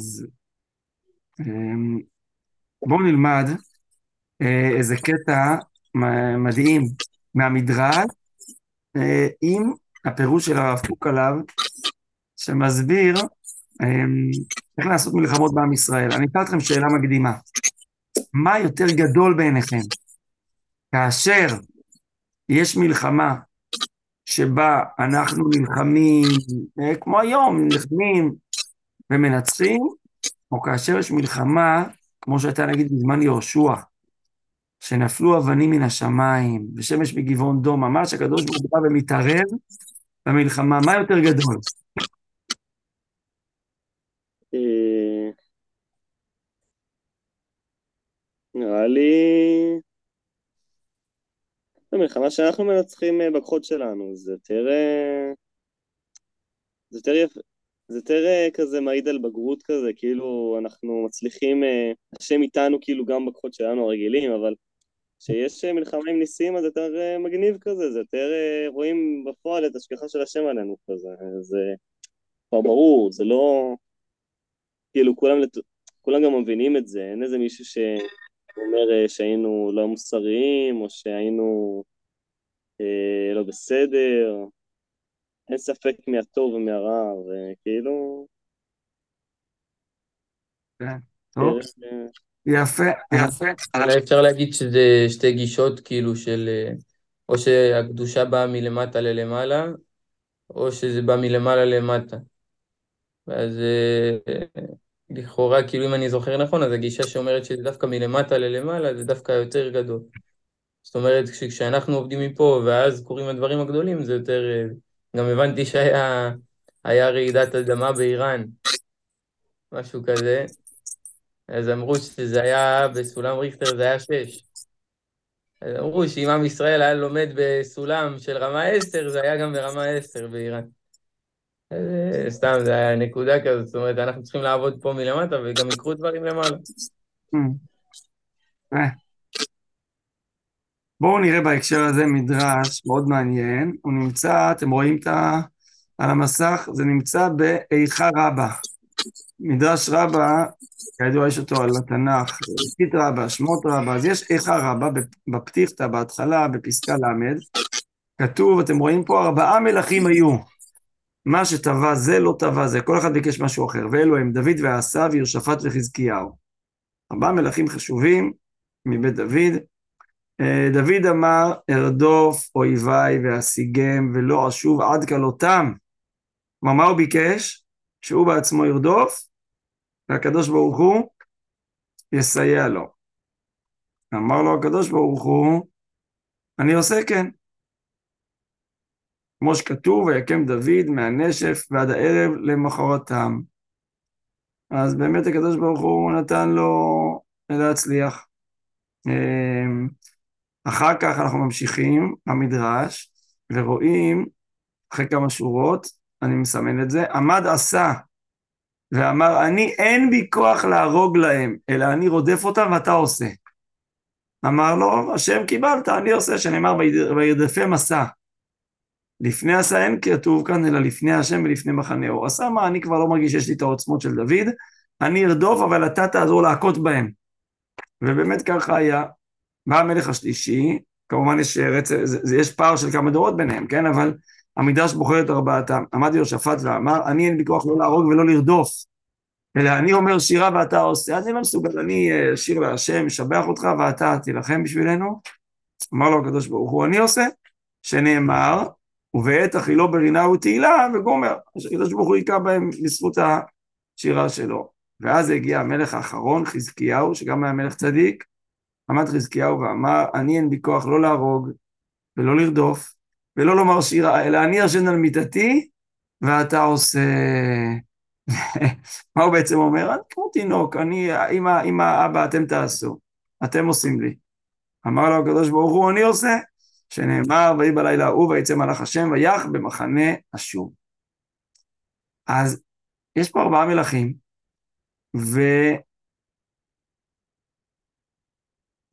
אז אמ, בואו נלמד אה, איזה קטע מדהים מהמדרש אה, עם הפירוש של הרב קוק עליו, שמסביר אמ, איך לעשות מלחמות בעם ישראל. אני אשאל אתכם שאלה מקדימה. מה יותר גדול בעיניכם? כאשר יש מלחמה שבה אנחנו נלחמים, אה, כמו היום, נלחמים ומנצחים, או כאשר יש מלחמה, כמו שהייתה נגיד בזמן יהושע, שנפלו אבנים מן השמיים, ושמש מגבעון דום, ממש הקדוש ברוך הוא בא ומתערב במלחמה, מה יותר גדול? אה, נראה לי... המלחמה שאנחנו מנצחים אה, בכוחות שלנו, זה יותר... אה, זה יותר יפה, זה יותר כזה מעיד על בגרות כזה, כאילו אנחנו מצליחים, השם איתנו כאילו גם בכוחות שלנו הרגילים, אבל כשיש מלחמה עם ניסים אז יותר מגניב כזה, זה יותר רואים בפועל את השגחה של השם עלינו כזה, זה כבר ברור, זה לא... כאילו כולם, כולם גם מבינים את זה, אין איזה מישהו שאומר אה, שהיינו לא מוסריים, או שהיינו אה, לא בסדר, אין ספק מהטוב ומהרע, וכאילו... כן, טוב. אה, יפה, יפה. אולי אפשר להגיד שזה שתי גישות כאילו של אה, או שהקדושה באה מלמטה ללמעלה, או שזה בא מלמעלה למטה. ואז אה, לכאורה, כאילו אם אני זוכר נכון, אז הגישה שאומרת שזה דווקא מלמטה ללמעלה, זה דווקא יותר גדול. זאת אומרת, כשאנחנו עובדים מפה, ואז קורים הדברים הגדולים, זה יותר... אה, גם הבנתי שהיה רעידת אדמה באיראן, משהו כזה. אז אמרו שזה היה, בסולם ריכטר זה היה שש. אז אמרו שאם עם ישראל היה לומד בסולם של רמה עשר, זה היה גם ברמה עשר באיראן. אה, סתם, זה היה נקודה כזאת, זאת אומרת, אנחנו צריכים לעבוד פה מלמטה וגם יקרו דברים למעלה. בואו נראה בהקשר הזה מדרש מאוד מעניין, הוא נמצא, אתם רואים את ה... על המסך, זה נמצא באיכה רבה. מדרש רבה, כידוע יש אותו על התנ"ך, פית רבה, שמות רבה, אז יש איכה רבה בפתיחתא, בהתחלה, בפסקה ל', כתוב, אתם רואים פה, ארבעה מלכים היו. מה שטבע זה לא טבע זה, כל אחד ביקש משהו אחר, ואלו הם דוד ועשיו, ירשפט וחזקיהו. ארבעה מלכים חשובים מבית דוד. אה, דוד אמר, ארדוף אויביי ואשיגם ולא אשוב עד כלותם. כלומר, מה הוא ביקש? שהוא בעצמו ירדוף, והקדוש ברוך הוא יסייע לו. אמר לו הקדוש ברוך הוא, אני עושה כן. כמו שכתוב, ויקם דוד מהנשף ועד הערב למחרתם. אז באמת הקדוש ברוך הוא נתן לו להצליח. אחר כך אנחנו ממשיכים במדרש ורואים, אחרי כמה שורות, אני מסמן את זה, עמד עשה ואמר, אני אין בי כוח להרוג להם, אלא אני רודף אותם ואתה עושה. אמר לו, השם קיבלת, אני עושה, שנאמר וירדפי מסע. לפני עשה אין כתוב כאן, אלא לפני השם ולפני מחנהו. עשה מה, אני כבר לא מרגיש שיש לי את העוצמות של דוד, אני ארדוף, אבל אתה תעזור להכות בהם. ובאמת ככה היה. בא המלך השלישי, כמובן יש רצף, יש פער של כמה דורות ביניהם, כן? אבל המדרש בוחר את ארבעתם. עמד יהושפט ואמר, אני אין לי כוח לא להרוג ולא לרדוף, אלא אני אומר שירה ואתה עושה, אז אני לא מסוגל, אני אה, שיר להשם, משבח אותך ואתה תילחם בשבילנו. אמר לו הקדוש ברוך הוא, אני עושה, שנאמר, ובעת אכילו ברינה ותהילה, וגומר. הקדוש ברוך הוא היכה בהם בזכות השירה שלו. ואז הגיע המלך האחרון, חזקיהו, שגם היה מלך צדיק, עמד חזקיהו ואמר, אני אין בי כוח לא להרוג ולא לרדוף, ולא לומר שירה, אלא אני ישן על מיטתי, ואתה עושה... מה הוא בעצם אומר? אני כמו תינוק, אני, אמא, אמא, אבא, אתם תעשו, אתם עושים לי. אמר לו הקדוש ברוך הוא, אני עושה, שנאמר, ויהי בלילה ההוא, ויצא מלאך השם, ויח במחנה אשור. אז יש פה ארבעה מלכים,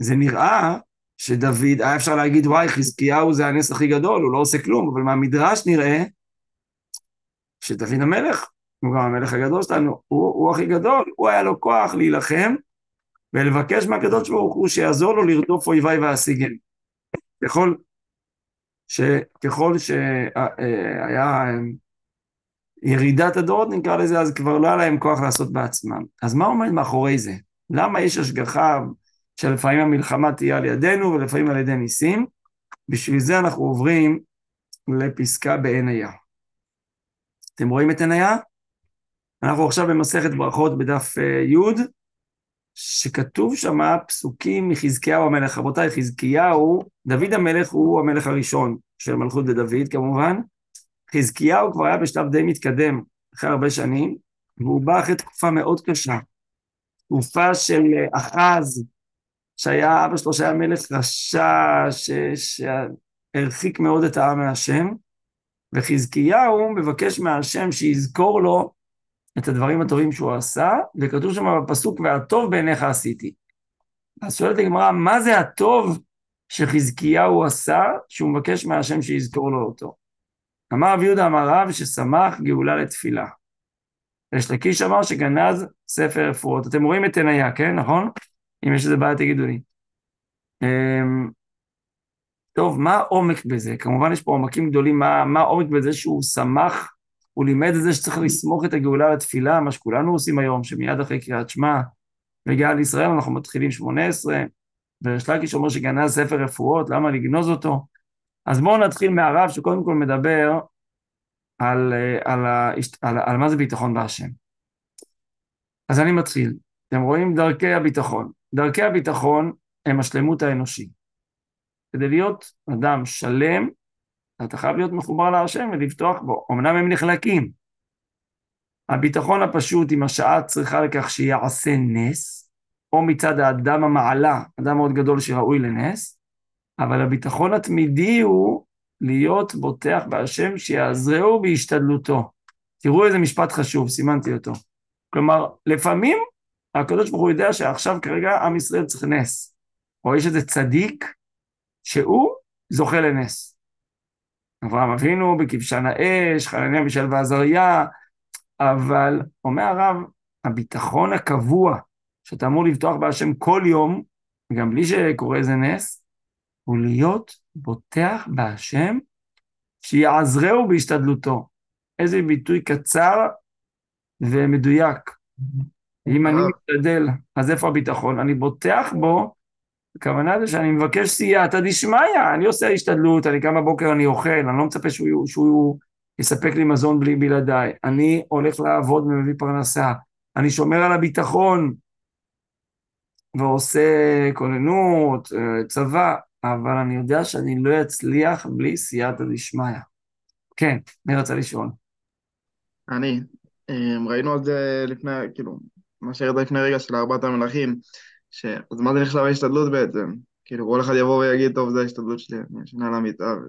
וזה נראה שדוד, היה אפשר להגיד, וואי, חזקיהו זה הנס הכי גדול, הוא לא עושה כלום, אבל מהמדרש נראה שדוד המלך הוא גם המלך הגדול שלנו, הוא, הוא הכי גדול, הוא היה לו כוח להילחם ולבקש מהקדוש ברוך הוא שיעזור לו לרדוף אויביי ואשיגם. ככל ש... ככל שהיה ירידת הדורות נקרא לזה, אז כבר לא היה להם כוח לעשות בעצמם. אז מה עומד מאחורי זה? למה יש השגחה שלפעמים המלחמה תהיה על ידינו ולפעמים על ידי ניסים? בשביל זה אנחנו עוברים לפסקה בעין היה. אתם רואים את עין היה? אנחנו עכשיו במסכת ברכות בדף אה, י', שכתוב שם פסוקים מחזקיהו המלך. רבותיי, חזקיהו, דוד המלך הוא המלך הראשון של מלכות בדוד כמובן. חזקיהו כבר היה בשלב די מתקדם, אחרי הרבה שנים, והוא בא אחרי תקופה מאוד קשה. תקופה של אה, אחז, שהיה אבא שלו שהיה מלך רשע, שהרחיק מאוד את העם מהשם, וחזקיהו מבקש מהשם שיזכור לו את הדברים הטובים שהוא עשה, וכתוב שם בפסוק, והטוב בעיניך עשיתי. אז שואלת הגמרא, מה זה הטוב שחזקיהו עשה, שהוא מבקש מהשם שיזכור לו אותו? אמר רב יהודה אמר רב ששמח גאולה לתפילה. יש לקיש אמר שגנז ספר רפואות. אתם רואים את עיניה, כן? נכון? אם יש איזה בעיה תגידו לי. אמ, טוב, מה העומק בזה? כמובן יש פה עומקים גדולים, מה, מה העומק בזה שהוא שמח, הוא לימד את זה שצריך לסמוך את הגאולה לתפילה, מה שכולנו עושים היום, שמיד אחרי קריאת שמע מגיעה לישראל, אנחנו מתחילים 18, ויש לקיש אומר שגנז ספר רפואות, למה לגנוז אותו? אז בואו נתחיל מהרב שקודם כל מדבר על, אה, על, על, על, על מה זה ביטחון בהשם. אז אני מתחיל. אתם רואים דרכי הביטחון. דרכי הביטחון הם השלמות האנושי. כדי להיות אדם שלם, אתה חייב להיות מחובר להשם ולבטוח בו. אמנם הם נחלקים. הביטחון הפשוט עם השעה צריכה לכך שיעשה נס, או מצד האדם המעלה, אדם מאוד גדול שראוי לנס, אבל הביטחון התמידי הוא להיות בוטח בהשם שיעזרהו בהשתדלותו. תראו איזה משפט חשוב, סימנתי אותו. כלומר, לפעמים הקדוש ברוך הוא יודע שעכשיו כרגע עם ישראל צריך נס. או יש איזה צדיק שהוא זוכה לנס. אברהם אבינו בכבשן האש, חנניה מישל ועזריה, אבל אומר הרב, הביטחון הקבוע שאתה אמור לבטוח בהשם כל יום, גם בלי שקורה איזה נס, הוא להיות בוטח בהשם שיעזרהו בהשתדלותו. איזה ביטוי קצר ומדויק. אם אני משתדל, אז איפה הביטחון? אני בוטח בו, הכוונה זה שאני מבקש סייעתא דשמיא, אני עושה השתדלות, אני קם בבוקר, אני אוכל, אני לא מצפה שהוא, שהוא יספק לי מזון בלי בלעדיי. אני הולך לעבוד ומביא פרנסה, אני שומר על הביטחון ועושה כוננות, אה, צבא, אבל אני יודע שאני לא אצליח בלי סייעתא דשמיא. כן, מי רצה לשאול? אני. אמ, ראינו על זה לפני, כאילו, מה שהראית לפני רגע של ארבעת המלכים, ש... אז מה זה נחשב ההשתדלות בעצם? כאילו, כל אחד יבוא ויגיד, טוב, זה ההשתדלות שלי, אני אשנה למיטה. ו...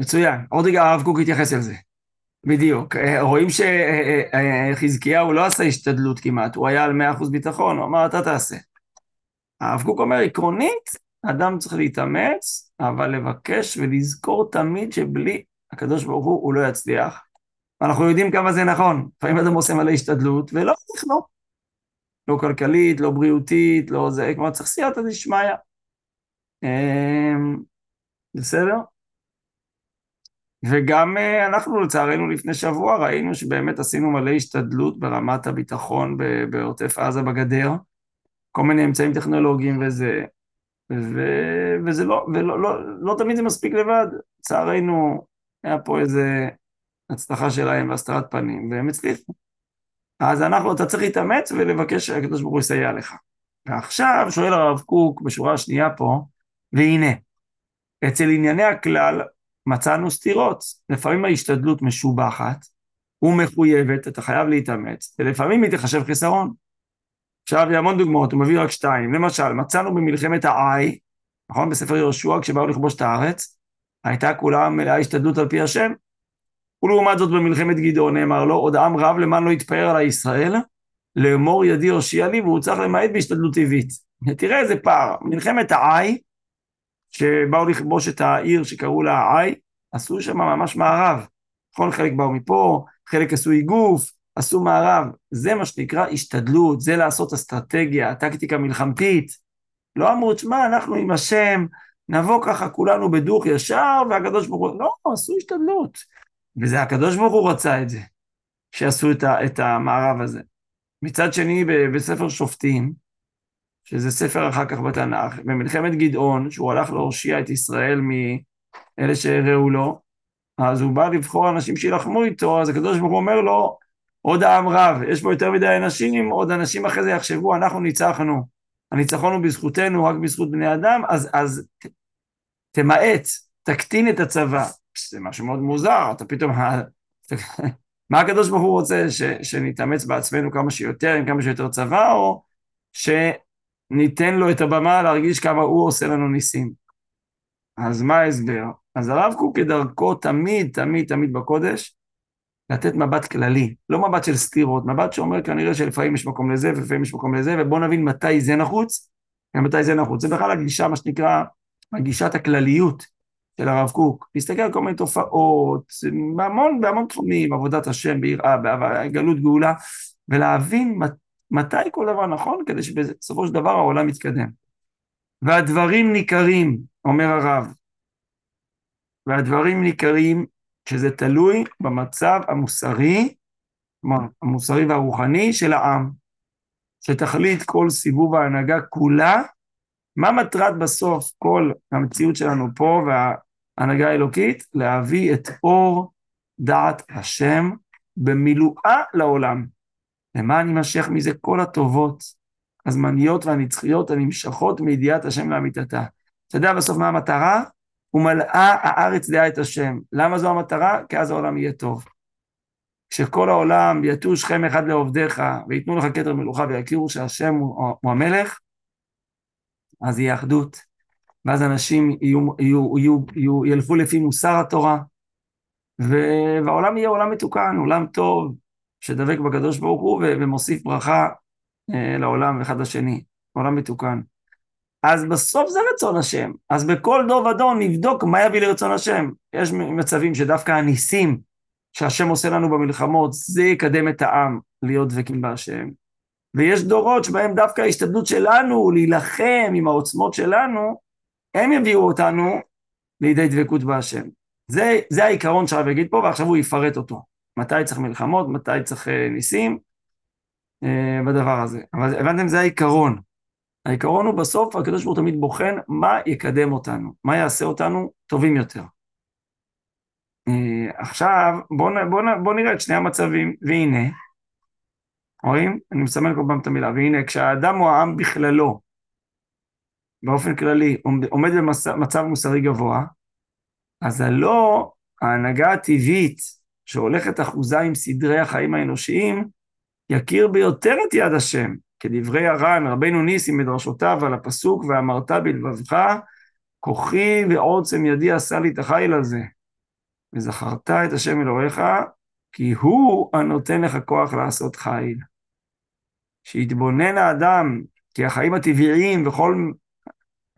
מצוין. עוד רגע הרב קוק יתייחס לזה. בדיוק. אה, רואים שחזקיהו אה, אה, לא עשה השתדלות כמעט, הוא היה על 100% ביטחון, הוא אמר, אתה תעשה. הרב קוק אומר, עקרונית, אדם צריך להתאמץ, אבל לבקש ולזכור תמיד שבלי הקדוש ברוך הוא, הוא לא יצליח. ואנחנו יודעים כמה זה נכון. לפעמים אדם עושה מלא השתדלות, ולא צריך לא. לא כלכלית, לא בריאותית, לא זה, כלומר צריך סייעתא דשמיא. אמ, בסדר? וגם אה, אנחנו לצערנו לפני שבוע ראינו שבאמת עשינו מלא השתדלות ברמת הביטחון בעוטף עזה בגדר, כל מיני אמצעים טכנולוגיים וזה, ו... וזה לא, ולא לא, לא תמיד זה מספיק לבד, לצערנו היה פה איזה הצלחה שלהם והסתרת פנים, והם הצליחו. אז אנחנו, אתה צריך להתאמץ ולבקש שהקדוש ברוך הוא יסייע לך. ועכשיו שואל הרב קוק בשורה השנייה פה, והנה, אצל ענייני הכלל מצאנו סתירות. לפעמים ההשתדלות משובחת ומחויבת, אתה חייב להתאמץ, ולפעמים היא תחשב חיסרון. עכשיו, המון דוגמאות, הוא מביא רק שתיים. למשל, מצאנו במלחמת העי, נכון? בספר יהושע, כשבאו לכבוש את הארץ, הייתה כולה מלאה השתדלות על פי השם. ולעומת זאת במלחמת גדעון נאמר לו, עוד עם רב למען לא יתפאר על הישראל, לאמור ידי הושיע לי, והוא צריך למעט בהשתדלות טבעית. תראה איזה פער. מלחמת העי, שבאו לכבוש את העיר שקראו לה העי, עשו שם ממש מערב. נכון? חלק באו מפה, חלק עשו איגוף, עשו מערב. זה מה שנקרא השתדלות, זה לעשות אסטרטגיה, טקטיקה מלחמתית. לא אמרו, תשמע, אנחנו עם השם, נבוא ככה כולנו בדוך ישר, והקדוש ברוך הוא... לא, עשו השתדלות. וזה הקדוש ברוך הוא רצה את זה, שעשו את, ה, את המערב הזה. מצד שני, בספר שופטים, שזה ספר אחר כך בתנ"ך, במלחמת גדעון, שהוא הלך להושיע את ישראל מאלה שהראו לו, אז הוא בא לבחור אנשים שילחמו איתו, אז הקדוש ברוך הוא אומר לו, עוד העם רב, יש פה יותר מדי אנשים, עוד אנשים אחרי זה יחשבו, אנחנו ניצחנו. הניצחון הוא בזכותנו, רק בזכות בני אדם, אז, אז ת, תמעט, תקטין את הצבא. זה משהו מאוד מוזר, אתה פתאום... מה הקדוש ברוך הוא רוצה, ש, שנתאמץ בעצמנו כמה שיותר, עם כמה שיותר צבא, או שניתן לו את הבמה להרגיש כמה הוא עושה לנו ניסים? אז מה ההסבר? אז הרב קוק כדרכו תמיד, תמיד, תמיד בקודש, לתת מבט כללי, לא מבט של סתירות, מבט שאומר כנראה שלפעמים יש מקום לזה ולפעמים יש מקום לזה, ובואו נבין מתי זה נחוץ ומתי זה נחוץ. זה בכלל הגישה, מה שנקרא, הגישת הכלליות של הרב קוק. להסתכל על כל מיני תופעות, בהמון, בהמון תחומים, עבודת השם, ביראה, גלות גאולה, ולהבין מתי כל דבר נכון, כדי שבסופו של דבר העולם יתקדם. והדברים ניכרים, אומר הרב, והדברים ניכרים שזה תלוי במצב המוסרי, כלומר, המוסרי והרוחני של העם, שתכלית כל סיבוב ההנהגה כולה, מה מטרת בסוף כל המציאות שלנו פה וההנהגה האלוקית? להביא את אור דעת השם במילואה לעולם. למה אני משך מזה כל הטובות הזמניות והנצחיות הנמשכות מידיעת השם לאמיתתה? אתה יודע בסוף מה המטרה? ומלאה הארץ דעה את השם. למה זו המטרה? כי אז העולם יהיה טוב. כשכל העולם יטו שכם אחד לעובדיך, וייתנו לך כתר מלוכה ויכירו שהשם הוא, הוא המלך, אז יהיה אחדות. ואז אנשים יהיו, יהיו, יהיו, יהיו, ילכו לפי מוסר התורה, והעולם יהיה עולם מתוקן, עולם טוב, שדבק בקדוש ברוך הוא ומוסיף ברכה אה, לעולם אחד לשני, עולם מתוקן. אז בסוף זה רצון השם. אז בכל דור ודור נבדוק מה יביא לרצון השם. יש מצבים שדווקא הניסים שהשם עושה לנו במלחמות, זה יקדם את העם להיות דבקים בהשם. ויש דורות שבהם דווקא ההשתדלות שלנו להילחם עם העוצמות שלנו, הם יביאו אותנו לידי דבקות בהשם. זה, זה העיקרון שהרב יגיד פה, ועכשיו הוא יפרט אותו. מתי צריך מלחמות, מתי צריך אה, ניסים, אה, בדבר הזה. אבל הבנתם, זה העיקרון. העיקרון הוא בסוף, הקדוש ברוך הוא תמיד בוחן מה יקדם אותנו, מה יעשה אותנו טובים יותר. אה, עכשיו, בואו בוא, בוא נראה את שני המצבים, והנה, רואים? אני מסמן כל פעם את המילה, והנה, כשהאדם או העם בכללו, באופן כללי, עומד במצב מוסרי גבוה, אז הלא ההנהגה הטבעית שהולכת אחוזה עם סדרי החיים האנושיים, יכיר ביותר את יד השם, כדברי הר"ן, רבנו ניסים מדרשותיו על הפסוק, ואמרת בלבבך, כוחי ועוצם ידי עשה לי את החיל הזה. וזכרת את השם אלוהיך, כי הוא הנותן לך כוח לעשות חיל. שיתבונן האדם, כי החיים הטבעיים וכל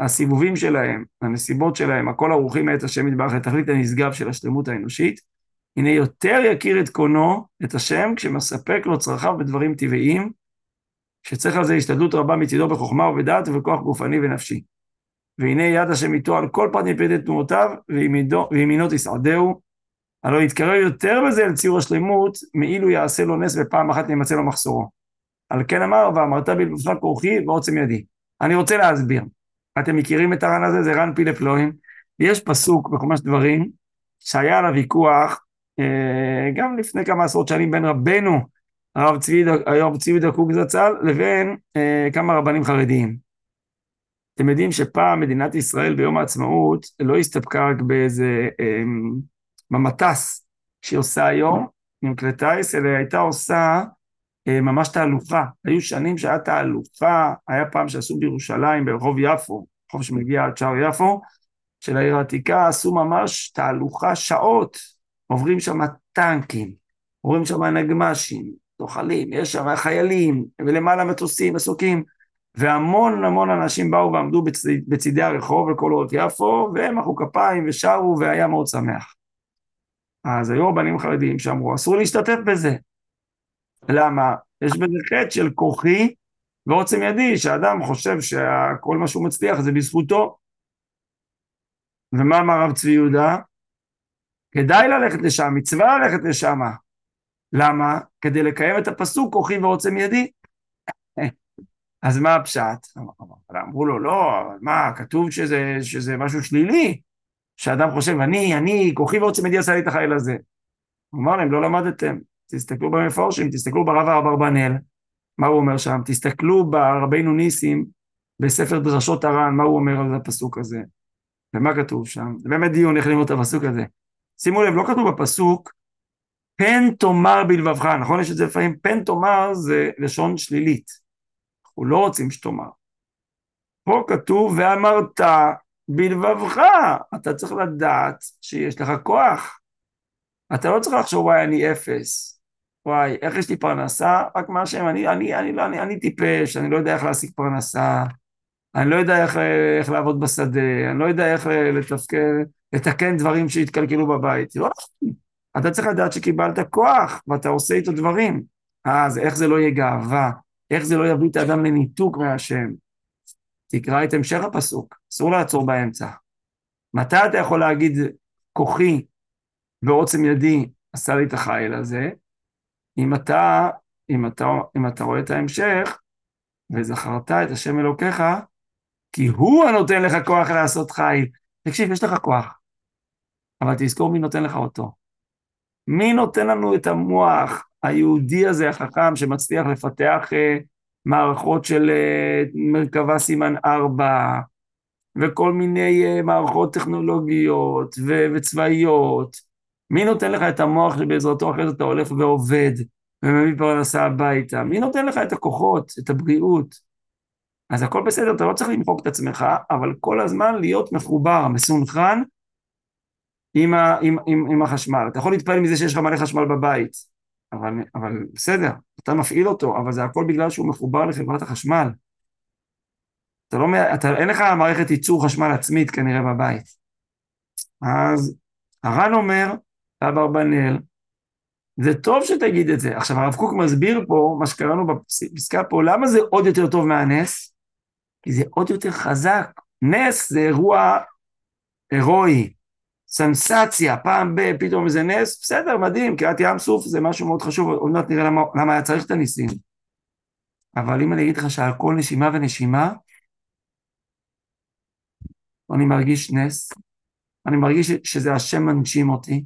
הסיבובים שלהם, הנסיבות שלהם, הכל ערוכים מאת השם יתברך לתכלית הנשגב של השלמות האנושית, הנה יותר יכיר את קונו, את השם, כשמספק לו צרכיו בדברים טבעיים, שצריך על זה השתדלות רבה מצידו בחוכמה ובדעת ובכוח גופני ונפשי. והנה יד השם איתו על כל פרט מפרטי תנועותיו, וימינו תסעדהו, הלא יתקרב יותר בזה אל ציור השלמות, מאילו יעשה לו נס בפעם אחת ימצא לו מחסורו. על כן אמר, ואמרת בלבבך כורחי ועוצם ידי. אני רוצה להסביר. אתם מכירים את הר"ן הזה? זה ר"ן פילה פלואים. יש פסוק בחומש דברים, שהיה עליו ויכוח, אה, גם לפני כמה עשרות שנים בין רבנו הרב צבי, הרב צבי דקוק זצ"ל, לבין אה, כמה רבנים חרדיים. אתם יודעים שפעם מדינת ישראל ביום העצמאות לא הסתפקה רק באיזה, אה, במטס שהיא עושה היום, עם כלי טיס, אלא הייתה עושה ממש תהלוכה. היו שנים שהיה תהלוכה, היה פעם שעשו בירושלים, ברחוב יפו, רחוב שמגיע עד שער יפו, של העיר העתיקה, עשו ממש תהלוכה שעות, עוברים שם טנקים, עוברים שם נגמ"שים, זוחלים, יש שם חיילים, ולמעלה מטוסים, מסוקים, והמון המון אנשים באו ועמדו בצד, בצידי הרחוב לכל אורך יפו, והם מחאו כפיים ושרו, והיה מאוד שמח. אז היו רבנים חרדיים שאמרו, אסור להשתתף בזה. למה? יש בזה חטא של כוחי ועוצם ידי, שאדם חושב שכל מה שהוא מצליח זה בזכותו. ומה אמר הרב צבי יהודה? כדאי ללכת לשם, מצווה ללכת לשם. למה? כדי לקיים את הפסוק כוחי ועוצם ידי. אז מה הפשט? אמרו לו, לא, מה, כתוב שזה, שזה משהו שלילי, שאדם חושב, אני, אני, כוחי ועוצם ידי עשה לי את החיל הזה. הוא אמר להם, לא למדתם, תסתכלו במפורשים, תסתכלו ברב אברבנאל, מה הוא אומר שם, תסתכלו ברבינו ניסים, בספר דרשות הר"ן, מה הוא אומר על הפסוק הזה, ומה כתוב שם, זה באמת דיון איך ללמוד את הפסוק הזה. שימו לב, לא כתוב בפסוק, פן תאמר בלבבך, נכון? יש את זה לפעמים, פן תאמר זה לשון שלילית. אנחנו לא רוצים שתאמר. פה כתוב, ואמרת בלבבך, אתה צריך לדעת שיש לך כוח. אתה לא צריך לחשוב, וואי, אני אפס. וואי, איך יש לי פרנסה? רק מה שהם, אני, אני, אני, אני, אני טיפש, אני לא יודע איך להשיג פרנסה, אני לא יודע איך, איך לעבוד בשדה, אני לא יודע איך לתפקד, לתקן דברים שהתקלקלו בבית. לא נכון. אתה צריך לדעת שקיבלת כוח, ואתה עושה איתו דברים. אז איך זה לא יהיה גאווה? איך זה לא יביא את האדם לניתוק מהשם? תקרא את המשך הפסוק, אסור לעצור באמצע. מתי אתה יכול להגיד, כוחי ועוצם ידי עשה לי את החיל הזה? אם אתה, אם אתה, אם אתה רואה את ההמשך, וזכרת את השם אלוקיך, כי הוא הנותן לך כוח לעשות חיל. תקשיב, יש לך כוח, אבל תזכור מי נותן לך אותו. מי נותן לנו את המוח היהודי הזה, החכם, שמצליח לפתח uh, מערכות של uh, מרכבה סימן ארבע, וכל מיני uh, מערכות טכנולוגיות ו- וצבאיות. מי נותן לך את המוח שבעזרתו אחרי זה אתה הולך ועובד ומביא פרנסה הביתה? מי נותן לך את הכוחות, את הבריאות? אז הכל בסדר, אתה לא צריך למחוק את עצמך, אבל כל הזמן להיות מחובר, מסונכרן עם, ה, עם, עם, עם החשמל. אתה יכול להתפעל מזה שיש לך מלא חשמל בבית, אבל, אבל בסדר, אתה מפעיל אותו, אבל זה הכל בגלל שהוא מחובר לחברת החשמל. אתה לא, אתה, אין לך מערכת ייצור חשמל עצמית כנראה בבית. אז הר"ן אומר, אברבנאל, זה טוב שתגיד את זה. עכשיו הרב קוק מסביר פה, מה שקראנו בפסקה פה, למה זה עוד יותר טוב מהנס? כי זה עוד יותר חזק. נס זה אירוע הירואי, סנסציה, פעם ב... פתאום איזה נס, בסדר, מדהים, קריאת ים סוף זה משהו מאוד חשוב, עוד מעט נראה למה, למה היה צריך את הניסים. אבל אם אני אגיד לך שעל כל נשימה ונשימה, אני מרגיש נס, אני מרגיש שזה השם מנשים אותי,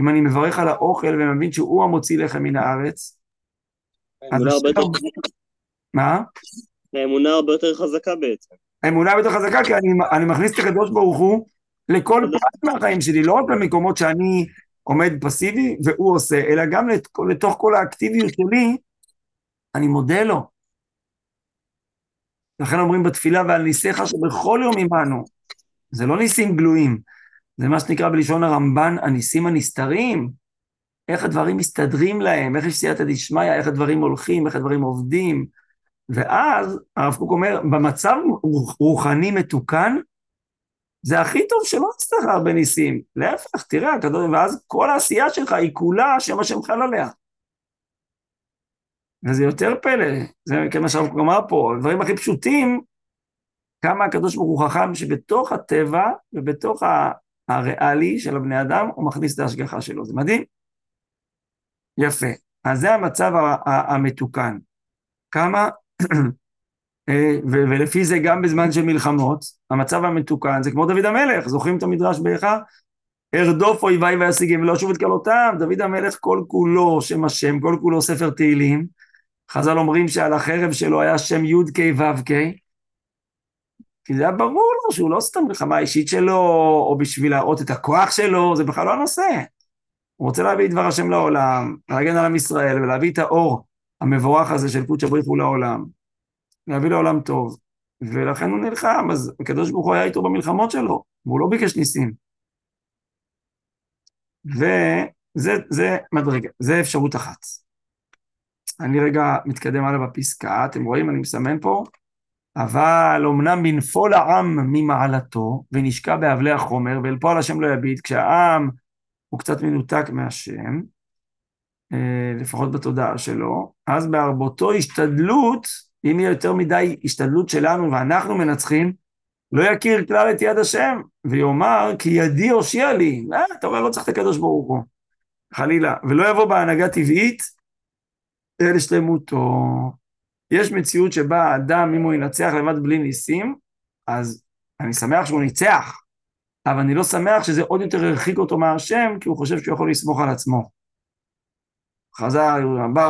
אם אני מברך על האוכל ומבין שהוא המוציא לחם מן הארץ. מה? האמונה הרבה יותר חזקה בעצם. האמונה הרבה יותר חזקה, כי אני, אני מכניס את הקדוש ברוך הוא לכל פרט מהחיים שלי, לא רק למקומות שאני עומד פסיבי והוא עושה, אלא גם לת, לתוך כל האקטיביות שלי, אני מודה לו. לכן אומרים בתפילה, ועל ניסיך שבכל יום עמנו. זה לא ניסים גלויים, זה מה שנקרא בלשון הרמב"ן, הניסים הנסתרים. איך הדברים מסתדרים להם, איך יש סייעתא דשמיא, איך הדברים הולכים, איך הדברים עובדים. ואז הרב קוק אומר, במצב רוחני מתוקן, זה הכי טוב שלא נצטרך הרבה ניסים. להפך, תראה, הקדוש, ואז כל העשייה שלך היא כולה שם השם חל עליה. וזה יותר פלא, זה כמו שהרב קוק אמר פה, הדברים הכי פשוטים, כמה הקדוש ברוך הוא חכם שבתוך הטבע ובתוך הריאלי של הבני אדם, הוא מכניס את ההשגחה שלו, זה מדהים. יפה, אז זה המצב המתוקן. כמה אה, ולפי זה גם בזמן של מלחמות, המצב המתוקן זה כמו דוד המלך, זוכרים את המדרש באיכה? ארדוף אויביי ואשיגם ולא אשוב את כלותם, דוד המלך כל כולו שם השם, כל כולו ספר תהילים, חז"ל אומרים שעל החרב שלו היה שם י"ק ו"ק, כי זה היה ברור לו שהוא לא סתם מלחמה אישית שלו, או בשביל להראות את הכוח שלו, זה בכלל לא הנושא. הוא רוצה להביא את דבר השם לעולם, להגן על עם ישראל ולהביא את האור המבורך הזה של קודש הבריחו לעולם. להביא לעולם טוב. ולכן הוא נלחם, אז הקדוש ברוך הוא היה איתו במלחמות שלו, והוא לא ביקש ניסים. וזה מדרגה, זה אפשרות אחת. אני רגע מתקדם הלאה בפסקה, אתם רואים, אני מסמן פה, אבל אמנם בנפול העם ממעלתו, ונשקע באבלי החומר, ואל פועל השם לא יביט, כשהעם הוא קצת מנותק מהשם, אה, לפחות בתודעה שלו, אז בהרבותו השתדלות, אם יהיה יותר מדי השתדלות שלנו ואנחנו מנצחים, לא יכיר כלל את יד השם, ויאמר כי ידי הושיע לי. אה, אתה רואה, לא צריך את הקדוש ברוך הוא, חלילה. ולא יבוא בהנהגה טבעית אל שלמותו. יש מציאות שבה האדם, אם הוא ינצח לבד בלי ניסים, אז אני שמח שהוא ניצח, אבל אני לא שמח שזה עוד יותר הרחיק אותו מהשם, כי הוא חושב שהוא יכול לסמוך על עצמו. חז"ל,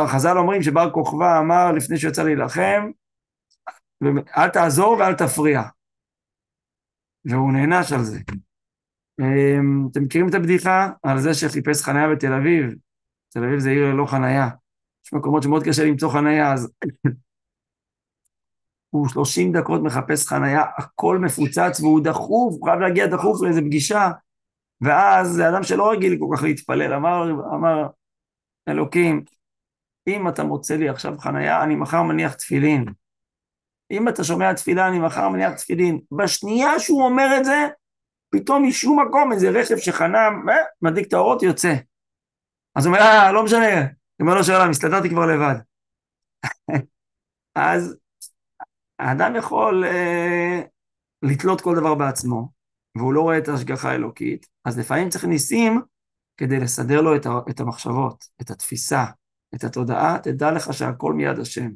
חז"ל אומרים שבר כוכבא אמר לפני שיצא להילחם, אל תעזור ואל תפריע. והוא נענש על זה. אמ, אתם מכירים את הבדיחה על זה שחיפש חניה בתל אביב? תל אביב זה עיר ללא חניה. יש מקומות שמאוד קשה למצוא חניה, אז הוא 30 דקות מחפש חניה, הכל מפוצץ והוא דחוף, הוא חייב להגיע דחוף לאיזה פגישה. ואז זה אדם שלא רגיל כל כך להתפלל, אמר, אמר, אלוקים, אם אתה מוצא לי עכשיו חניה, אני מחר מניח תפילין. אם אתה שומע תפילה, אני מחר מניח תפילין. בשנייה שהוא אומר את זה, פתאום משום מקום איזה רכב שחנה, אה, מדליק את האורות, יוצא. אז הוא אומר, אה, לא משנה. אומר לו שאלה, הסתדרתי כבר לבד. אז האדם יכול אה, לתלות כל דבר בעצמו, והוא לא רואה את ההשגחה האלוקית, אז לפעמים צריך ניסים כדי לסדר לו את, את המחשבות, את התפיסה, את התודעה, תדע לך שהכל מיד השם.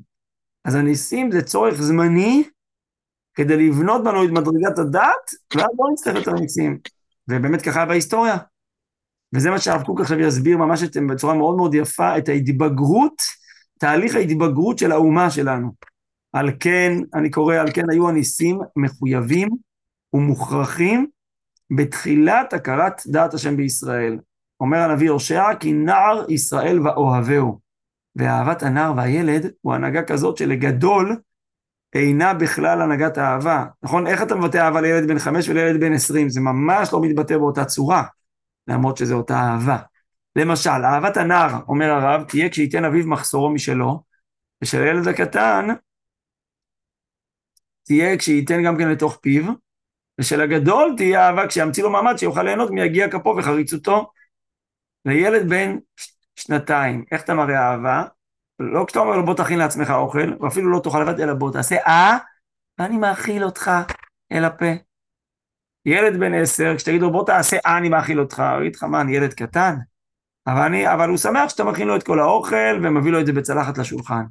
אז הניסים זה צורך זמני כדי לבנות בנו את מדרגת הדת, ואז לא נצטרך יותר ניסים. ובאמת ככה בהיסטוריה. וזה מה שהרב קוק עכשיו יסביר ממש את, בצורה מאוד מאוד יפה, את ההתבגרות, תהליך ההתבגרות של האומה שלנו. על כן, אני קורא, על כן היו הניסים מחויבים ומוכרחים בתחילת הכרת דעת השם בישראל. אומר הנביא הושע, כי נער ישראל ואוהבהו. ואהבת הנער והילד הוא הנהגה כזאת שלגדול אינה בכלל הנהגת אהבה. נכון? איך אתה מבטא אהבה לילד בן חמש ולילד בן עשרים? זה ממש לא מתבטא באותה צורה, למרות שזו אותה אהבה. למשל, אהבת הנער, אומר הרב, תהיה כשייתן אביו מחסורו משלו, ושל הילד הקטן תהיה כשייתן גם כן לתוך פיו, ושל הגדול תהיה אהבה כשימציא לו מעמד שיוכל ליהנות מיגיע כפו וחריצותו. לילד בן שנתיים, איך אתה מראה אהבה? לא כשאתה אומר לו בוא תכין לעצמך אוכל, ואפילו לא תאכל לבד, אלא בוא תעשה אה, ואני מאכיל אותך אל הפה. ילד בן עשר, כשתגיד לו בוא תעשה אה, אני מאכיל אותך, הוא יגיד לך מה, אני ילד קטן? אבל, אני, אבל הוא שמח שאתה מכין לו את כל האוכל ומביא לו את זה בצלחת לשולחן.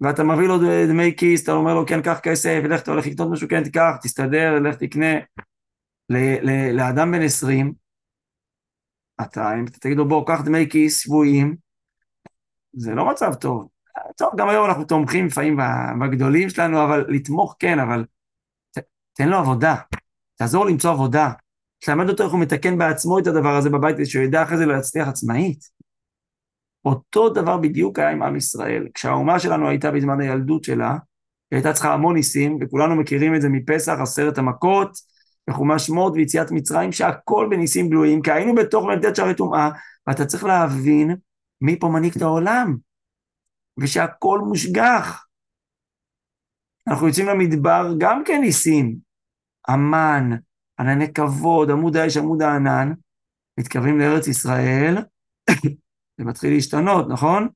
ואתה מביא לו דמי כיס, אתה אומר לו כן, קח כסף, לך, אתה הולך לקנות משהו, כן, תיקח, תסתדר, לך תקנה. לאדם בן עשרים, אתה, אם אתה תגיד לו בוא, קח דמי כיס שבויים, זה לא מצב טוב. טוב, גם היום אנחנו תומכים לפעמים בגדולים שלנו, אבל לתמוך כן, אבל ת, תן לו עבודה, תעזור למצוא עבודה. תלמד אותו איך הוא מתקן בעצמו את הדבר הזה בבית, שהוא ידע אחרי זה להצליח עצמאית. אותו דבר בדיוק היה עם עם ישראל. כשהאומה שלנו הייתה בזמן הילדות שלה, היא הייתה צריכה המון ניסים, וכולנו מכירים את זה מפסח, עשרת המכות, וחומש שמות ויציאת מצרים, שהכל בניסים גלויים, כי היינו בתוך מלטת שערי טומאה, ואתה צריך להבין מי פה מנהיג את העולם, ושהכל מושגח. אנחנו יוצאים למדבר גם כן ניסים, המן, ענני כבוד, עמוד האש, עמוד הענן, מתקרבים לארץ ישראל, זה מתחיל להשתנות, נכון?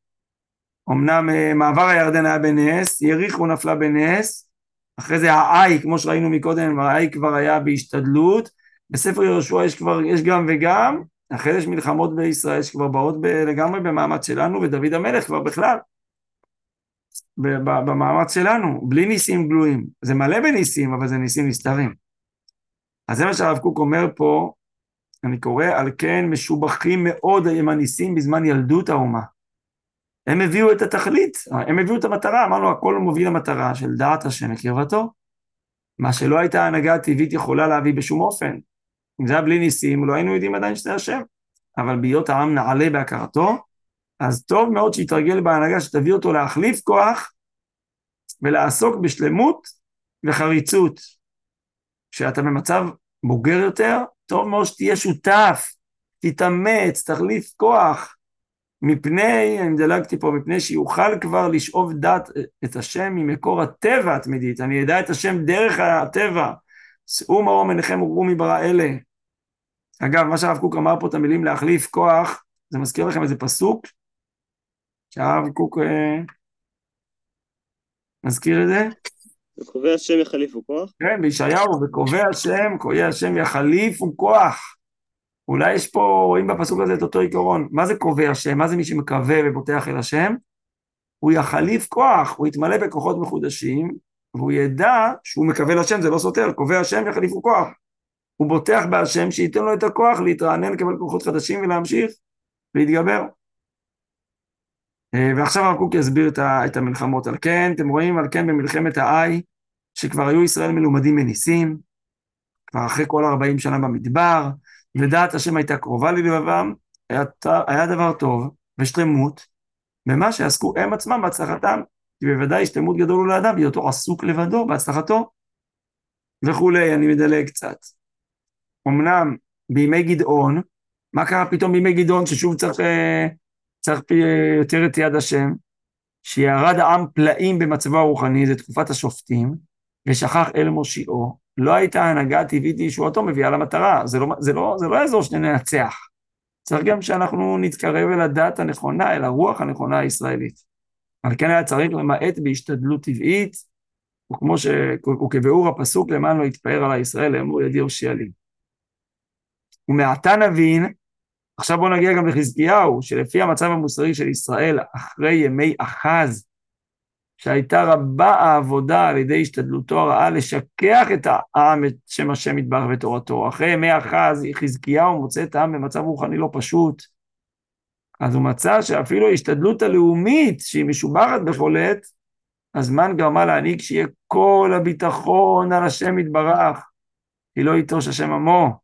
אמנם אה, מעבר הירדן היה בנס, יריחו נפלה בנס, אחרי זה האי, כמו שראינו מקודם, האי כבר היה בהשתדלות, בספר יהושע יש כבר, יש גם וגם, אחרי זה יש מלחמות בישראל שכבר באות ב, לגמרי במאמץ שלנו, ודוד המלך כבר בכלל, במאמץ שלנו, בלי ניסים גלויים. זה מלא בניסים, אבל זה ניסים נסתרים. אז זה מה שהרב קוק אומר פה, אני קורא, על כן משובחים מאוד עם הניסים בזמן ילדות האומה. הם הביאו את התכלית, הם הביאו את המטרה, אמרנו הכל מוביל למטרה של דעת השם מקרבתו. מה שלא הייתה ההנהגה הטבעית יכולה להביא בשום אופן. אם זה היה בלי ניסים, לא היינו יודעים עדיין שזה השם. אבל בהיות העם נעלה בהכרתו, אז טוב מאוד שיתרגל בהנהגה שתביא אותו להחליף כוח ולעסוק בשלמות וחריצות. כשאתה במצב בוגר יותר, טוב מאוד שתהיה שותף, תתאמץ, תחליף כוח, מפני, אני דלגתי פה, מפני שיוכל כבר לשאוב דת את השם ממקור הטבע התמידית, אני אדע את השם דרך הטבע, שאו מרום עיניכם וראו מברא אלה. אגב, מה שהרב קוק אמר פה את המילים להחליף כוח, זה מזכיר לכם איזה פסוק? שהרב קוק אה, מזכיר את זה? וקובע השם יחליפו כוח? כן, בישעיהו, וקובע השם, קובע השם יחליפו כוח. אולי יש פה, רואים בפסוק הזה את אותו עיקרון. מה זה קובע השם? מה זה מי שמקווה ובוטח אל השם? הוא יחליף כוח, הוא יתמלא בכוחות מחודשים, והוא ידע שהוא מקווה לשם, זה לא סותר, קובע השם יחליפו כוח. הוא בוטח בהשם שייתן לו את הכוח להתרענן, לקבל כוחות חדשים ולהמשיך להתגבר. אה, ועכשיו הרב קוק יסביר את המלחמות. על כן, אתם רואים, על כן במלחמת האי, שכבר היו ישראל מלומדים מניסים, כבר אחרי כל 40 שנה במדבר, ודעת השם הייתה קרובה ללבבם, היה, היה דבר טוב ושלמות במה שעסקו הם עצמם בהצלחתם, כי בוודאי השתלמות גדול הוא לאדם, בהיותו עסוק לבדו בהצלחתו וכולי, אני מדלג קצת. אמנם בימי גדעון, מה קרה פתאום בימי גדעון ששוב צריך, אה, צריך יותר את יד השם, שירד העם פלאים במצבו הרוחני, זה תקופת השופטים, ושכח אל מושיעו, לא הייתה הנהגה טבעית לישועתו מביאה למטרה, זה לא, זה, לא, זה לא יעזור שננצח. צריך גם שאנחנו נתקרב אל הדת הנכונה, אל הרוח הנכונה הישראלית. על כן היה צריך למעט בהשתדלות טבעית, וכמו ש... וכבאור הפסוק למען לא יתפאר עלי ישראל, לאמור ידי הושיע לי. ומעתה נבין, עכשיו בואו נגיע גם לחזקיהו, שלפי המצב המוסרי של ישראל אחרי ימי אחז, שהייתה רבה העבודה על ידי השתדלותו הרעה לשכח את העם, את שם השם יתברך ותורתו. אחרי ימי אחז, חזקיהו מוצא את העם במצב רוחני לא פשוט. אז הוא מצא שאפילו ההשתדלות הלאומית, שהיא משובחת בכל עת, הזמן גרמה להנהיג שיהיה כל הביטחון על השם יתברך, כי לא יטוש השם עמו.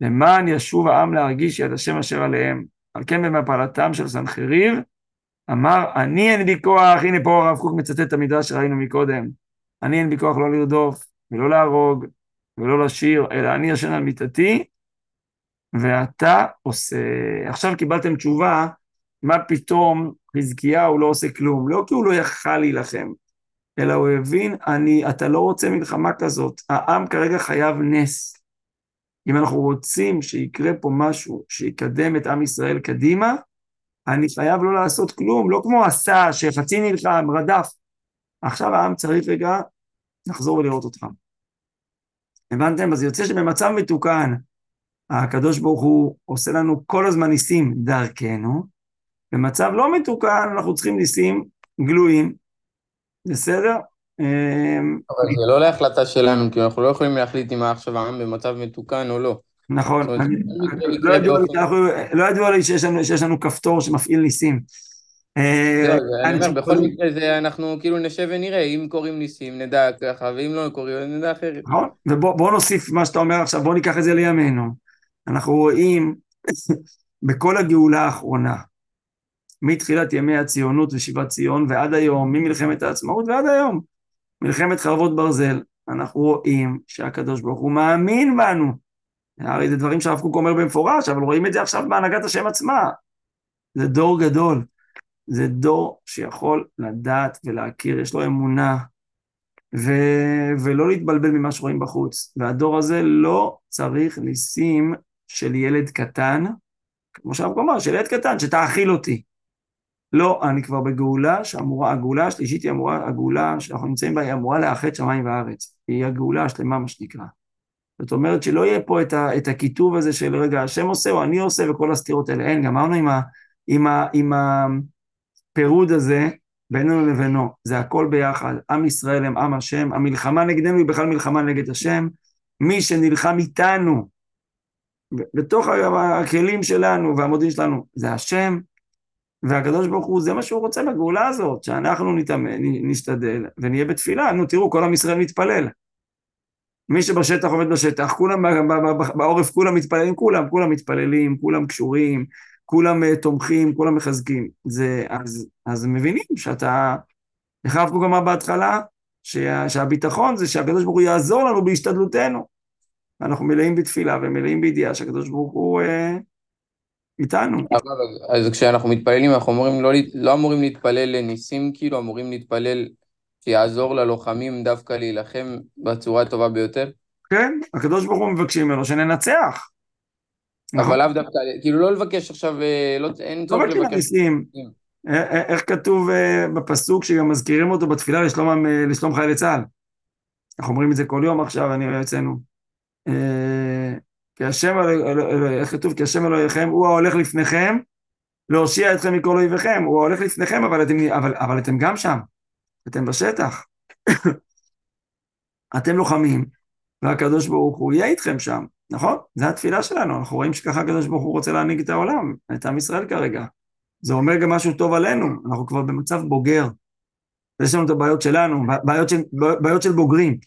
למען ישוב העם להרגיש יד השם אשר עליהם. על כן במפלתם של סנחריב, אמר, אני אין בי כוח, הנה פה הרב קוק מצטט את המדרש שראינו מקודם, אני אין בי כוח לא לרדוף, ולא להרוג, ולא לשיר, אלא אני ישן על מיטתי, ואתה עושה. עכשיו קיבלתם תשובה, מה פתאום חזקיהו לא עושה כלום, לא כי הוא לא יכל להילחם, אלא הוא הבין, אני, אתה לא רוצה מלחמה כזאת, העם כרגע חייב נס. אם אנחנו רוצים שיקרה פה משהו שיקדם את עם ישראל קדימה, אני חייב לא לעשות כלום, לא כמו עשה שחצי נלחם, רדף. עכשיו העם צריך רגע לחזור ולראות אותך. הבנתם? אז יוצא שבמצב מתוקן, הקדוש ברוך הוא עושה לנו כל הזמן ניסים דרכנו, במצב לא מתוקן אנחנו צריכים ניסים גלויים, בסדר? אמ, אבל זה לא להחלטה שלנו, כי אנחנו לא יכולים להחליט אם עכשיו העם במצב מתוקן או לא. נכון, לא ידוע לי שיש לנו כפתור שמפעיל ניסים. אה, בכל מקרה אנחנו כאילו נשב ונראה, אם קוראים ניסים נדע ככה, ואם לא קוראים נדע אחרת. נכון, ובוא נוסיף מה שאתה אומר עכשיו, בוא ניקח את זה לימינו. אנחנו רואים בכל הגאולה האחרונה, מתחילת ימי הציונות ושיבת ציון ועד היום, ממלחמת העצמאות ועד היום, מלחמת חרבות ברזל, אנחנו רואים שהקדוש ברוך הוא מאמין בנו. הרי זה דברים שהרב קוק אומר במפורש, אבל רואים את זה עכשיו בהנהגת השם עצמה. זה דור גדול. זה דור שיכול לדעת ולהכיר, יש לו אמונה, ו... ולא להתבלבל ממה שרואים בחוץ. והדור הזה לא צריך ניסים של ילד קטן, כמו שהרב קוק אמר, של ילד קטן, שתאכיל אותי. לא, אני כבר בגאולה שאמורה, הגאולה השלישית היא אמורה, הגאולה שאנחנו נמצאים בה היא אמורה לאחד שמיים וארץ. היא הגאולה השלמה, מה שנקרא. זאת אומרת שלא יהיה פה את, ה, את הכיתוב הזה של רגע, השם עושה או אני עושה וכל הסתירות האלה. אין, גמרנו עם, ה, עם, ה, עם הפירוד הזה בינינו לבינו. זה הכל ביחד. עם ישראל הם עם השם, המלחמה נגדנו היא בכלל מלחמה נגד השם. מי שנלחם איתנו, בתוך הכלים שלנו והמודיעין שלנו, זה השם, והקדוש ברוך הוא, זה מה שהוא רוצה בגאולה הזאת, שאנחנו נתאמן, נשתדל ונהיה בתפילה. נו, תראו, כל עם ישראל מתפלל. מי שבשטח עובד בשטח, כולם בעורף, כולם מתפללים, כולם, כולם מתפללים, כולם קשורים, כולם אה, תומכים, כולם מחזקים. זה, אז, אז מבינים שאתה, איך הרב קוק אמר בהתחלה? שה, שהביטחון זה שהקדוש ברוך הוא יעזור לנו בהשתדלותנו. אנחנו מלאים בתפילה ומלאים בידיעה שהקדוש ברוך הוא אה, איתנו. אז כשאנחנו מתפללים, אנחנו אמורים, לא, לא אמורים להתפלל לניסים, כאילו אמורים להתפלל שיעזור ללוחמים דווקא להילחם בצורה הטובה ביותר? כן, הקדוש ברוך הוא מבקשים ממנו שננצח. אבל לאו דווקא, כאילו לא לבקש עכשיו, אה, לא, אין לא צורך רק עם לבקש. הניסים. א- א- איך כתוב אה, בפסוק שגם מזכירים אותו בתפילה לשלום, אה, לשלום חיילי צה"ל? אנחנו אומרים את זה כל יום עכשיו, אני אצלנו. כי השם, איך כתוב? כי השם אלוהיכם הוא ההולך לפניכם, להושיע אתכם מכל אויביכם. הוא ההולך לפניכם, אבל אתם, אבל, אבל אתם גם שם. אתם בשטח. אתם לוחמים, והקדוש ברוך הוא יהיה איתכם שם, נכון? זו התפילה שלנו, אנחנו רואים שככה הקדוש ברוך הוא רוצה להנהיג את העולם, את עם ישראל כרגע. זה אומר גם משהו טוב עלינו, אנחנו כבר במצב בוגר. יש לנו את הבעיות שלנו, בעיות של, בעיות של בוגרים.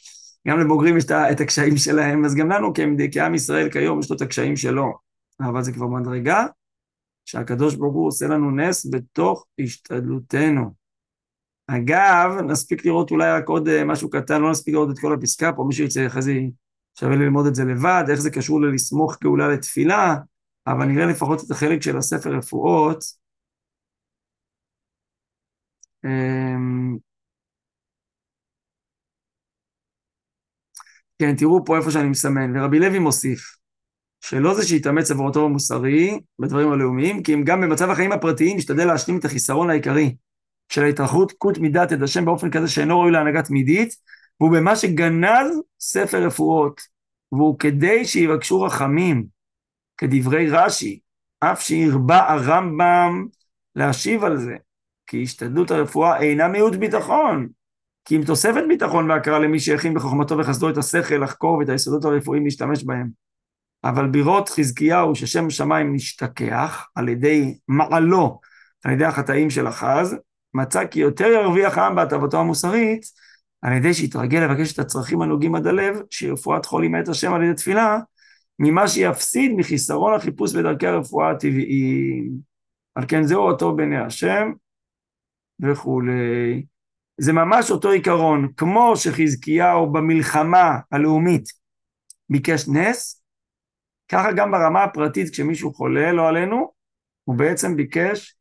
גם לבוגרים יש את הקשיים שלהם, אז גם לנו כעם ישראל כיום יש לו את הקשיים שלו. אבל זה כבר מדרגה שהקדוש ברוך הוא עושה לנו נס בתוך השתדלותנו. אגב, נספיק לראות אולי רק עוד אה, משהו קטן, לא נספיק לראות את כל הפסקה פה, מי שירצה אחרי זה שווה ללמוד את זה לבד, איך זה קשור ללסמוך גאולה לתפילה, אבל נראה לפחות את החלק של הספר רפואות. כן, תראו פה איפה שאני מסמן, ורבי לוי מוסיף, שלא זה שיתאמץ עבורתו המוסרי בדברים הלאומיים, כי אם גם במצב החיים הפרטיים משתדל להשלים את החיסרון העיקרי של ההתרחבות קות מידת את השם באופן כזה שאינו ראוי להנהגה תמידית, והוא במה שגנז ספר רפואות, והוא כדי שיבקשו רחמים, כדברי רש"י, אף שהרבה הרמב"ם להשיב על זה, כי השתדלות הרפואה אינה מיעוט ביטחון, כי אם תוספת ביטחון והכרה למי שהכין בחוכמתו וחסדו את השכל לחקור ואת היסודות הרפואיים להשתמש בהם. אבל בראות חזקיהו ששם שמיים נשתכח על ידי מעלו, על ידי החטאים של אחז, מצא כי יותר ירוויח העם בהטבתו המוסרית, על ידי שיתרגל לבקש את הצרכים הנוגעים עד הלב, שהיא רפואת חולי מאת השם על ידי תפילה, ממה שיפסיד מחיסרון החיפוש בדרכי הרפואה הטבעיים. על כן זהו אותו בעיני השם וכולי. זה ממש אותו עיקרון, כמו שחזקיהו במלחמה הלאומית ביקש נס, ככה גם ברמה הפרטית כשמישהו חולה, לא עלינו, הוא בעצם ביקש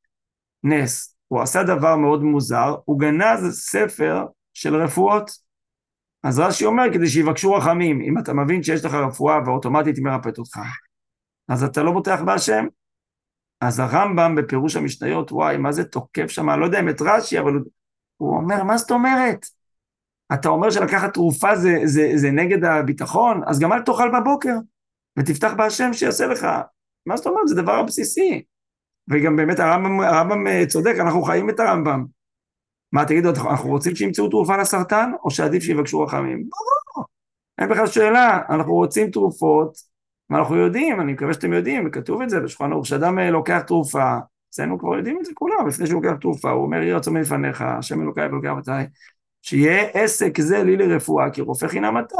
נס. הוא עשה דבר מאוד מוזר, הוא גנז ספר של רפואות. אז רש"י אומר, כדי שיבקשו רחמים, אם אתה מבין שיש לך רפואה ואוטומטית היא מרפאת אותך, אז אתה לא בוטח בהשם. אז הרמב"ם בפירוש המשניות, וואי, מה זה תוקף שם, לא יודע אם את רש"י, אבל הוא, אומר, מה זאת אומרת? אתה אומר שלקחת תרופה זה, זה, זה נגד הביטחון, אז גם אל תאכל בבוקר, ותפתח בהשם שיעשה לך. מה זאת אומרת? זה דבר בסיסי. וגם באמת הרמב"ם, הרמב"ם אה, צודק, אנחנו חיים את הרמב"ם. מה תגידו, אנחנו רוצים שימצאו תרופה לסרטן, או שעדיף שיבקשו רחמים? אין בכלל שאלה, אנחנו רוצים תרופות, ואנחנו יודעים, אני מקווה שאתם יודעים, וכתוב את זה בשולחן ערוך, שאדם אה, לוקח תרופה, אצלנו כבר יודעים את זה כולם, לפני שהוא לוקח תרופה, הוא אומר, יהי רצון מלפניך, השם אלוקיי ואלוקי אבותיי, שיהיה עסק זה לי לרפואה, כי רופא חינם אתה.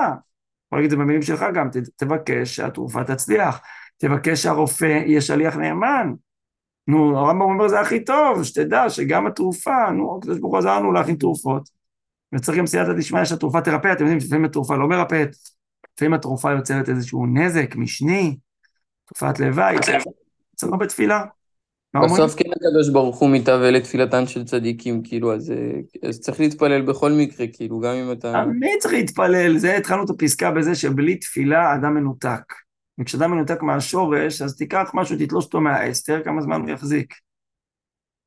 יכול להגיד את זה במילים שלך גם, ת, תבקש שהתרופה תצליח, תבקש שהרופא יהיה שליח נאמן, נו, הרמב"ם אומר זה הכי טוב, שתדע שגם התרופה, נו, הקדוש ברוך הוא עזר לנו להכין תרופות. וצריך גם סייעתא דשמיא שהתרופה תרפא, אתם יודעים לפעמים התרופה לא מרפאת, לפעמים התרופה יוצרת איזשהו נזק משני, תופעת לוואי, צריך הרבה תפילה. בסוף כן הקדוש ברוך הוא מתהווה לתפילתן של צדיקים, כאילו, אז, אה, אז צריך להתפלל בכל מקרה, כאילו, גם אם אתה... מי צריך להתפלל? זה התחלנו את הפסקה בזה שבלי תפילה אדם מנותק. וכשאדם מנותק מהשורש, אז תיקח משהו, תתלוש אותו מהעץ, תראה כמה זמן הוא יחזיק.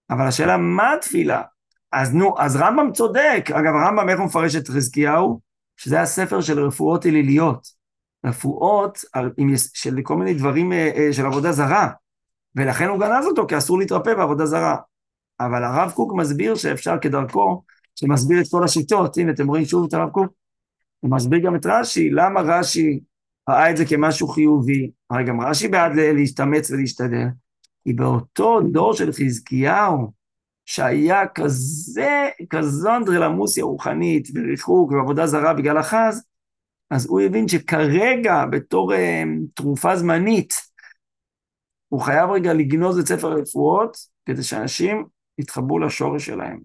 אבל השאלה, מה התפילה? אז נו, אז רמב"ם צודק. אגב, רמב"ם, איך הוא מפרש את חזקיהו? שזה הספר של רפואות אליליות. רפואות עם, של כל מיני דברים אה, אה, של עבודה זרה. ולכן הוא גנז אותו, כי אסור להתרפא בעבודה זרה. אבל הרב קוק מסביר שאפשר כדרכו, שמסביר את כל השיטות. הנה, אתם רואים שוב את הרב קוק? הוא מסביר גם את רש"י, למה רש"י ראה את זה כמשהו חיובי, הרי גם רש"י בעד להשתמץ ולהשתדל, כי באותו דור של חזקיהו, שהיה כזה, כזו אנדרלמוסיה רוחנית וריחוק ועבודה זרה בגלל אחז, אז הוא הבין שכרגע, בתור uh, תרופה זמנית, הוא חייב רגע לגנוז את ספר הרפואות, כדי שאנשים יתחברו לשורש שלהם,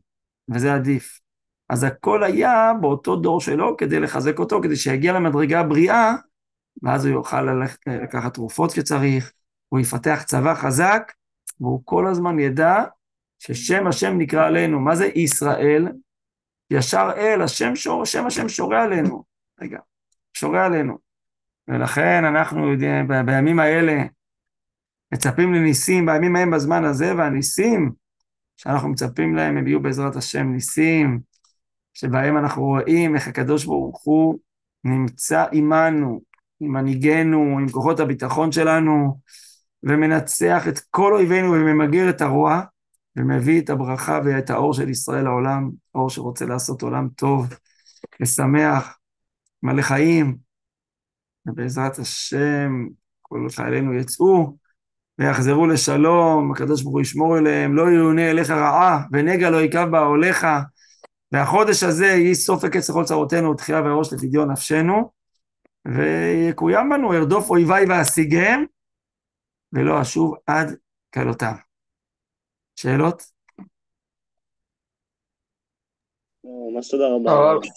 וזה עדיף. אז הכל היה באותו דור שלו כדי לחזק אותו, כדי שיגיע למדרגה הבריאה, ואז הוא יוכל ללכת לקחת תרופות כשצריך, הוא יפתח צבא חזק, והוא כל הזמן ידע ששם השם נקרא עלינו. מה זה ישראל? ישר אל, השם, שור, שם השם שורה עלינו. רגע, שורה עלינו. ולכן אנחנו יודעים, בימים האלה, מצפים לניסים בימים ההם בזמן הזה, והניסים שאנחנו מצפים להם הם יהיו בעזרת השם ניסים, שבהם אנחנו רואים איך הקדוש ברוך הוא נמצא עמנו, עם מנהיגנו, עם כוחות הביטחון שלנו, ומנצח את כל אויבינו וממגר את הרוע, ומביא את הברכה ואת האור של ישראל לעולם, אור שרוצה לעשות עולם טוב ושמח, מלא חיים, ובעזרת השם כל חיילינו יצאו ויחזרו לשלום, הקדוש ברוך הוא ישמור אליהם, לא יאונה אליך רעה, ונגע לא יקב באוהליך, והחודש הזה יהי סוף וקץ לכל צרותינו, תחייה וראש לפדיון נפשנו, ויקוים בנו, ארדוף אויביי ואשיגם, ולא אשוב עד כלותם. שאלות? ממש תודה רבה.